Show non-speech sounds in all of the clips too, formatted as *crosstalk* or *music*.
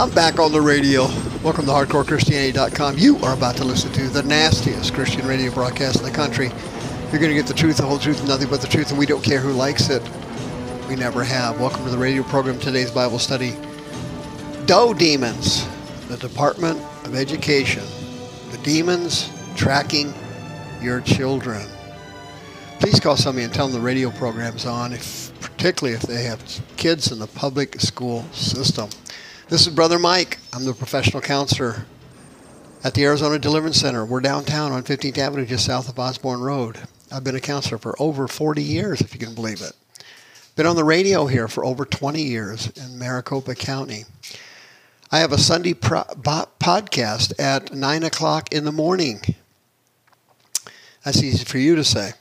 I'm back on the radio. Welcome to HardcoreChristianity.com. You are about to listen to the nastiest Christian radio broadcast in the country. You're going to get the truth, the whole truth, nothing but the truth, and we don't care who likes it. We never have. Welcome to the radio program, today's Bible study. Doe Demons, the Department of Education. The demons tracking your children. Please call somebody and tell them the radio program's on, if, particularly if they have kids in the public school system. This is Brother Mike. I'm the professional counselor at the Arizona Deliverance Center. We're downtown on 15th Avenue, just south of Osborn Road. I've been a counselor for over 40 years, if you can believe it. Been on the radio here for over 20 years in Maricopa County. I have a Sunday pro- podcast at 9 o'clock in the morning. That's easy for you to say.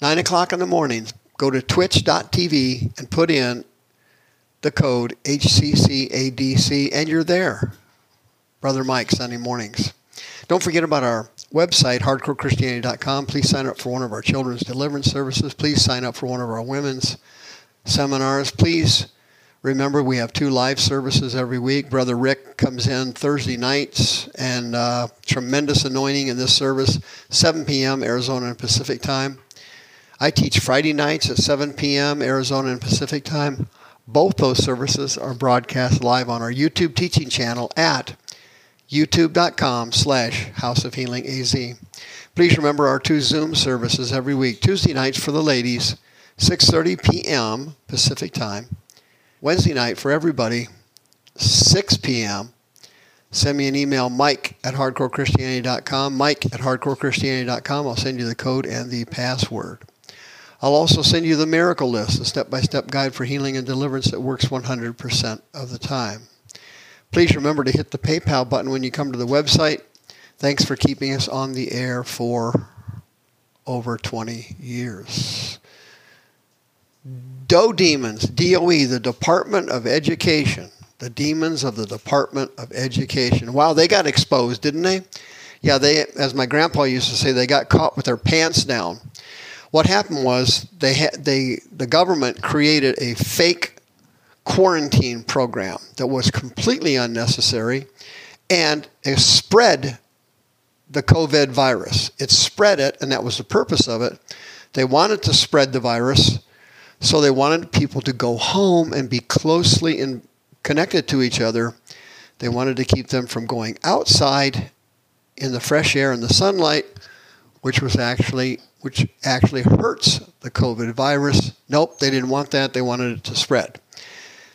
9 o'clock in the morning, go to twitch.tv and put in the code HCCADC, and you're there. Brother Mike, Sunday mornings. Don't forget about our website, hardcorechristianity.com. Please sign up for one of our children's deliverance services. Please sign up for one of our women's seminars. Please remember we have two live services every week. Brother Rick comes in Thursday nights, and uh, tremendous anointing in this service, 7 p.m. Arizona and Pacific time. I teach Friday nights at 7 p.m. Arizona and Pacific time. Both those services are broadcast live on our YouTube teaching channel at youtube.com slash House of Healing. Please remember our two Zoom services every week. Tuesday nights for the ladies, 6.30 p.m. Pacific time. Wednesday night for everybody, 6 p.m. Send me an email, mike at hardcorechristianity.com, mike at hardcorechristianity.com. I'll send you the code and the password. I'll also send you the miracle list, a step by step guide for healing and deliverance that works 100% of the time. Please remember to hit the PayPal button when you come to the website. Thanks for keeping us on the air for over 20 years. Doe Demons, DOE, the Department of Education. The demons of the Department of Education. Wow, they got exposed, didn't they? Yeah, they, as my grandpa used to say, they got caught with their pants down what happened was they had they the government created a fake quarantine program that was completely unnecessary and it spread the COVID virus. It spread it, and that was the purpose of it. They wanted to spread the virus, so they wanted people to go home and be closely in, connected to each other. They wanted to keep them from going outside in the fresh air and the sunlight, which was actually which actually hurts the COVID virus. Nope, they didn't want that. They wanted it to spread.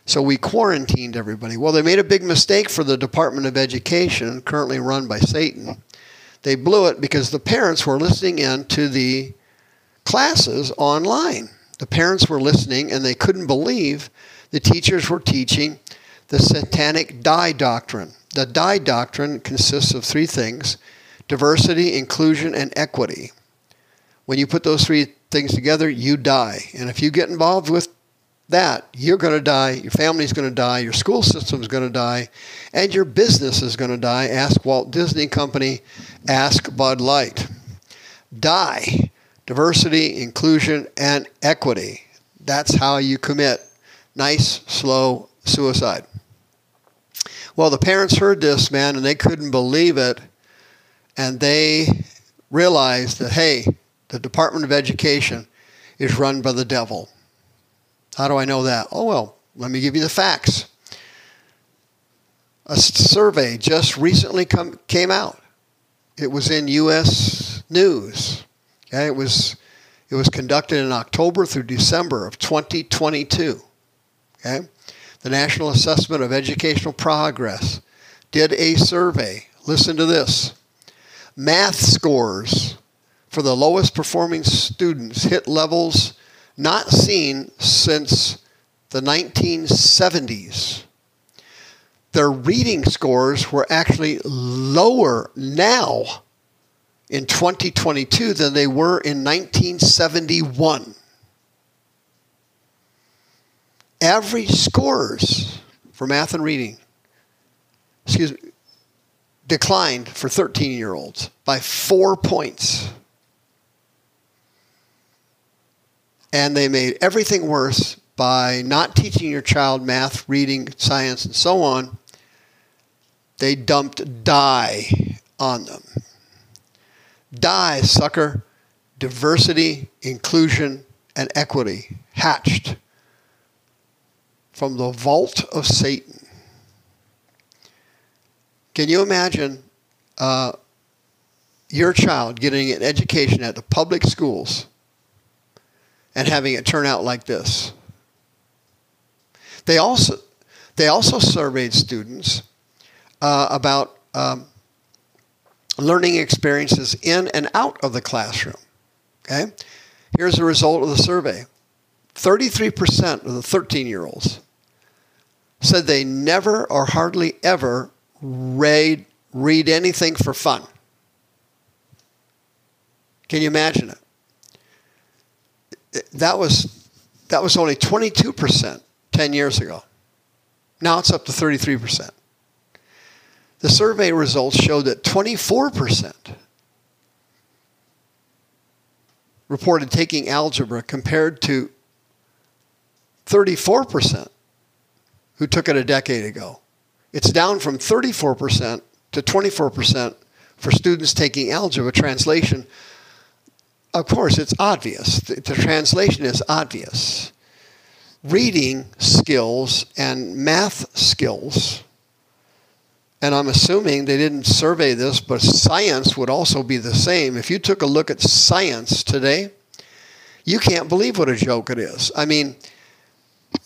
So we quarantined everybody. Well, they made a big mistake for the Department of Education, currently run by Satan. They blew it because the parents were listening in to the classes online. The parents were listening and they couldn't believe the teachers were teaching the satanic die doctrine. The die doctrine consists of three things diversity, inclusion, and equity. When you put those three things together, you die. And if you get involved with that, you're going to die, your family's going to die, your school system's going to die, and your business is going to die. Ask Walt Disney Company, ask Bud Light. Die. Diversity, inclusion, and equity. That's how you commit nice, slow suicide. Well, the parents heard this, man, and they couldn't believe it. And they realized that, hey, the Department of Education is run by the devil. How do I know that? Oh, well, let me give you the facts. A survey just recently come, came out. It was in U.S. News. Okay? It, was, it was conducted in October through December of 2022. Okay? The National Assessment of Educational Progress did a survey. Listen to this. Math scores for the lowest performing students hit levels not seen since the 1970s. their reading scores were actually lower now in 2022 than they were in 1971. Average scores for math and reading, excuse me, declined for 13 year olds by four points. And they made everything worse by not teaching your child math, reading, science, and so on. They dumped die on them. Die, sucker. Diversity, inclusion, and equity hatched from the vault of Satan. Can you imagine uh, your child getting an education at the public schools and having it turn out like this? They also, they also surveyed students uh, about um, learning experiences in and out of the classroom. Okay? Here's the result of the survey 33% of the 13 year olds said they never or hardly ever read, read anything for fun. Can you imagine it? That was, that was only 22% 10 years ago. Now it's up to 33%. The survey results showed that 24% reported taking algebra compared to 34% who took it a decade ago. It's down from 34% to 24% for students taking algebra translation. Of course, it's obvious. The, the translation is obvious. Reading skills and math skills and I'm assuming they didn't survey this, but science would also be the same. If you took a look at science today, you can't believe what a joke it is. I mean,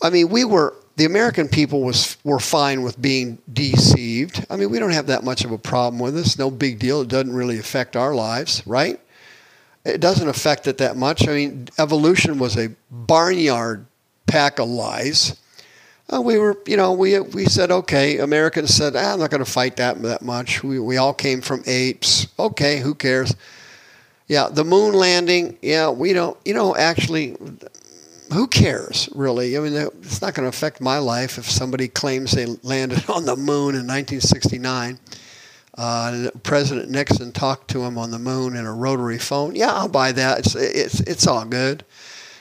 I mean, we were the American people was were fine with being deceived. I mean, we don't have that much of a problem with this. No big deal. It doesn't really affect our lives, right? It doesn't affect it that much. I mean, evolution was a barnyard pack of lies uh, we were, you know, we, we said, okay, Americans said, ah, I'm not going to fight that that much. We, we all came from apes. Okay, who cares? Yeah, the moon landing, yeah, we don't, you know, actually, who cares, really? I mean, it's not going to affect my life if somebody claims they landed *laughs* on the moon in 1969. Uh, President Nixon talked to him on the moon in a rotary phone. Yeah, I'll buy that. It's, it's, it's all good.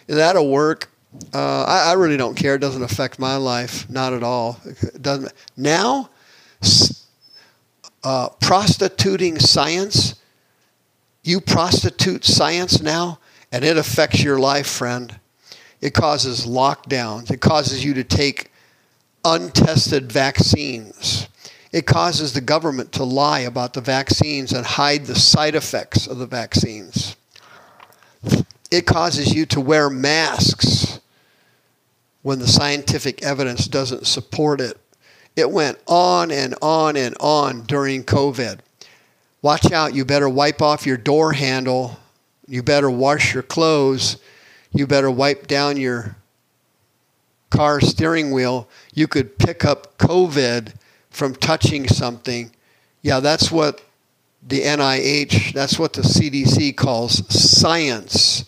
That'll work. Uh, I, I, really don't care. It doesn't affect my life, not at all. It doesn't. Now, uh, prostituting science, you prostitute science now, and it affects your life, friend. It causes lockdowns. It causes you to take untested vaccines. It causes the government to lie about the vaccines and hide the side effects of the vaccines. It causes you to wear masks when the scientific evidence doesn't support it. It went on and on and on during COVID. Watch out, you better wipe off your door handle. You better wash your clothes. You better wipe down your car steering wheel. You could pick up COVID from touching something. Yeah, that's what the NIH, that's what the CDC calls science.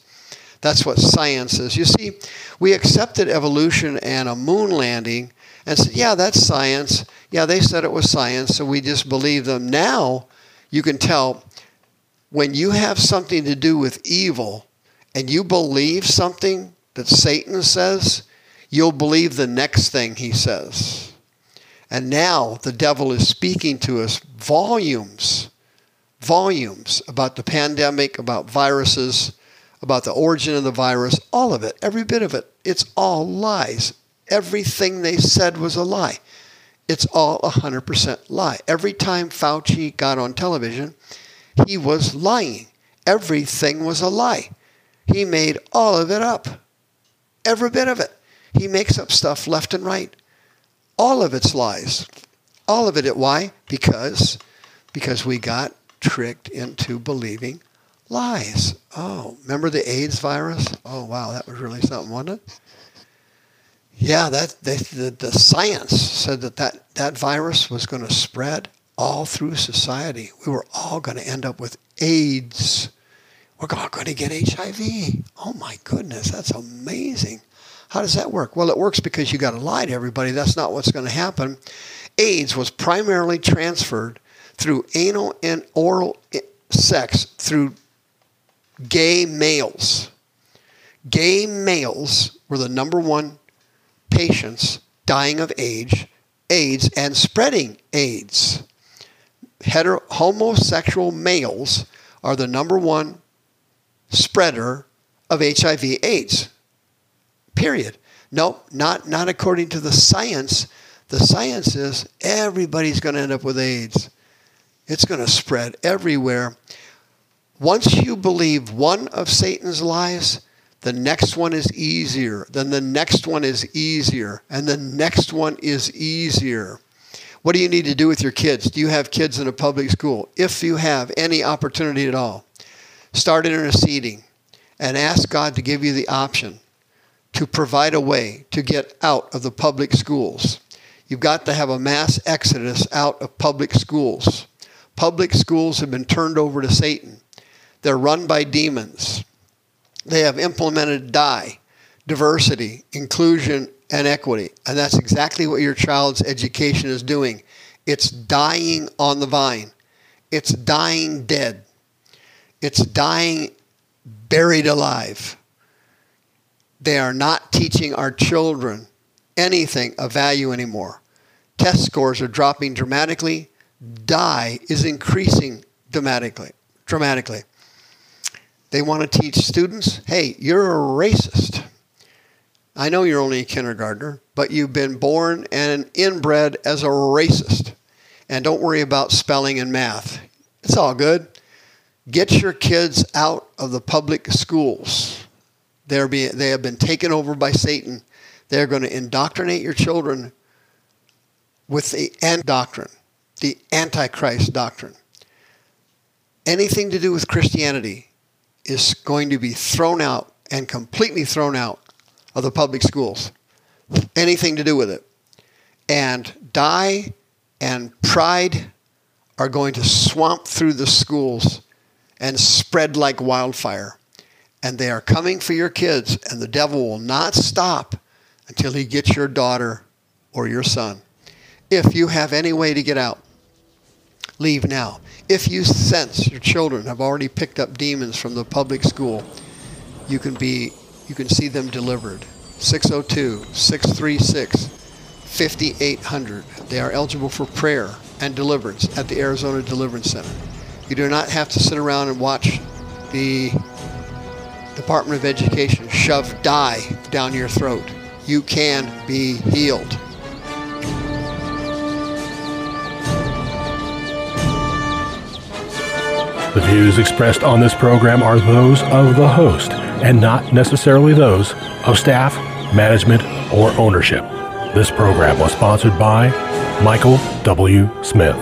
That's what science is. You see, we accepted evolution and a moon landing and said, yeah, that's science. Yeah, they said it was science, so we just believe them. Now, you can tell when you have something to do with evil and you believe something that Satan says, you'll believe the next thing he says. And now the devil is speaking to us volumes, volumes about the pandemic, about viruses, about the origin of the virus, all of it, every bit of it, it's all lies. Everything they said was a lie. It's all 100% lie. Every time Fauci got on television, he was lying. Everything was a lie. He made all of it up. Every bit of it. He makes up stuff left and right. All of it's lies. All of it. Why? Because because we got tricked into believing lies. Oh, remember the AIDS virus? Oh, wow, that was really something, wasn't it? Yeah, that they, the, the science said that, that that virus was going to spread all through society. We were all going to end up with AIDS. We're all going to get HIV. Oh my goodness, that's amazing. How does that work? Well, it works because you got to lie to everybody. That's not what's going to happen. AIDS was primarily transferred through anal and oral eh, sex through gay males. Gay males were the number one patients dying of AIDS, AIDS and spreading AIDS. Hetero, homosexual males are the number one spreader of HIV AIDS. Period. No, not, not according to the science. The science is everybody's going to end up with AIDS. It's going to spread everywhere. Once you believe one of Satan's lies, the next one is easier. Then the next one is easier. And the next one is easier. What do you need to do with your kids? Do you have kids in a public school? If you have any opportunity at all, start interceding and ask God to give you the option to provide a way to get out of the public schools. You've got to have a mass exodus out of public schools. Public schools have been turned over to Satan. They're run by demons. They have implemented die, diversity, inclusion, and equity. And that's exactly what your child's education is doing. It's dying on the vine. It's dying dead. It's dying buried alive. They are not teaching our children anything of value anymore. Test scores are dropping dramatically. Die is increasing dramatically. Dramatically. They want to teach students, hey, you're a racist. I know you're only a kindergartner, but you've been born and inbred as a racist. And don't worry about spelling and math. It's all good. Get your kids out of the public schools. They're they have been taken over by Satan. They're going to indoctrinate your children with the end doctrine, the Antichrist doctrine. Anything to do with Christianity is going to be thrown out and completely thrown out of the public schools. Anything to do with it. And die and pride are going to swamp through the schools and spread like wildfire and they are coming for your kids, and the devil will not stop until he gets your daughter or your son. If you have any way to get out, leave now. If you sense your children have already picked up demons from the public school, you can be you can see them delivered. 602-636-5800. They are eligible for prayer and deliverance at the Arizona Deliverance Center. You do not have to sit around and watch the Department of Education shove die down your throat. You can be healed. The views expressed on this program are those of the host and not necessarily those of staff, management, or ownership. This program was sponsored by Michael W. Smith.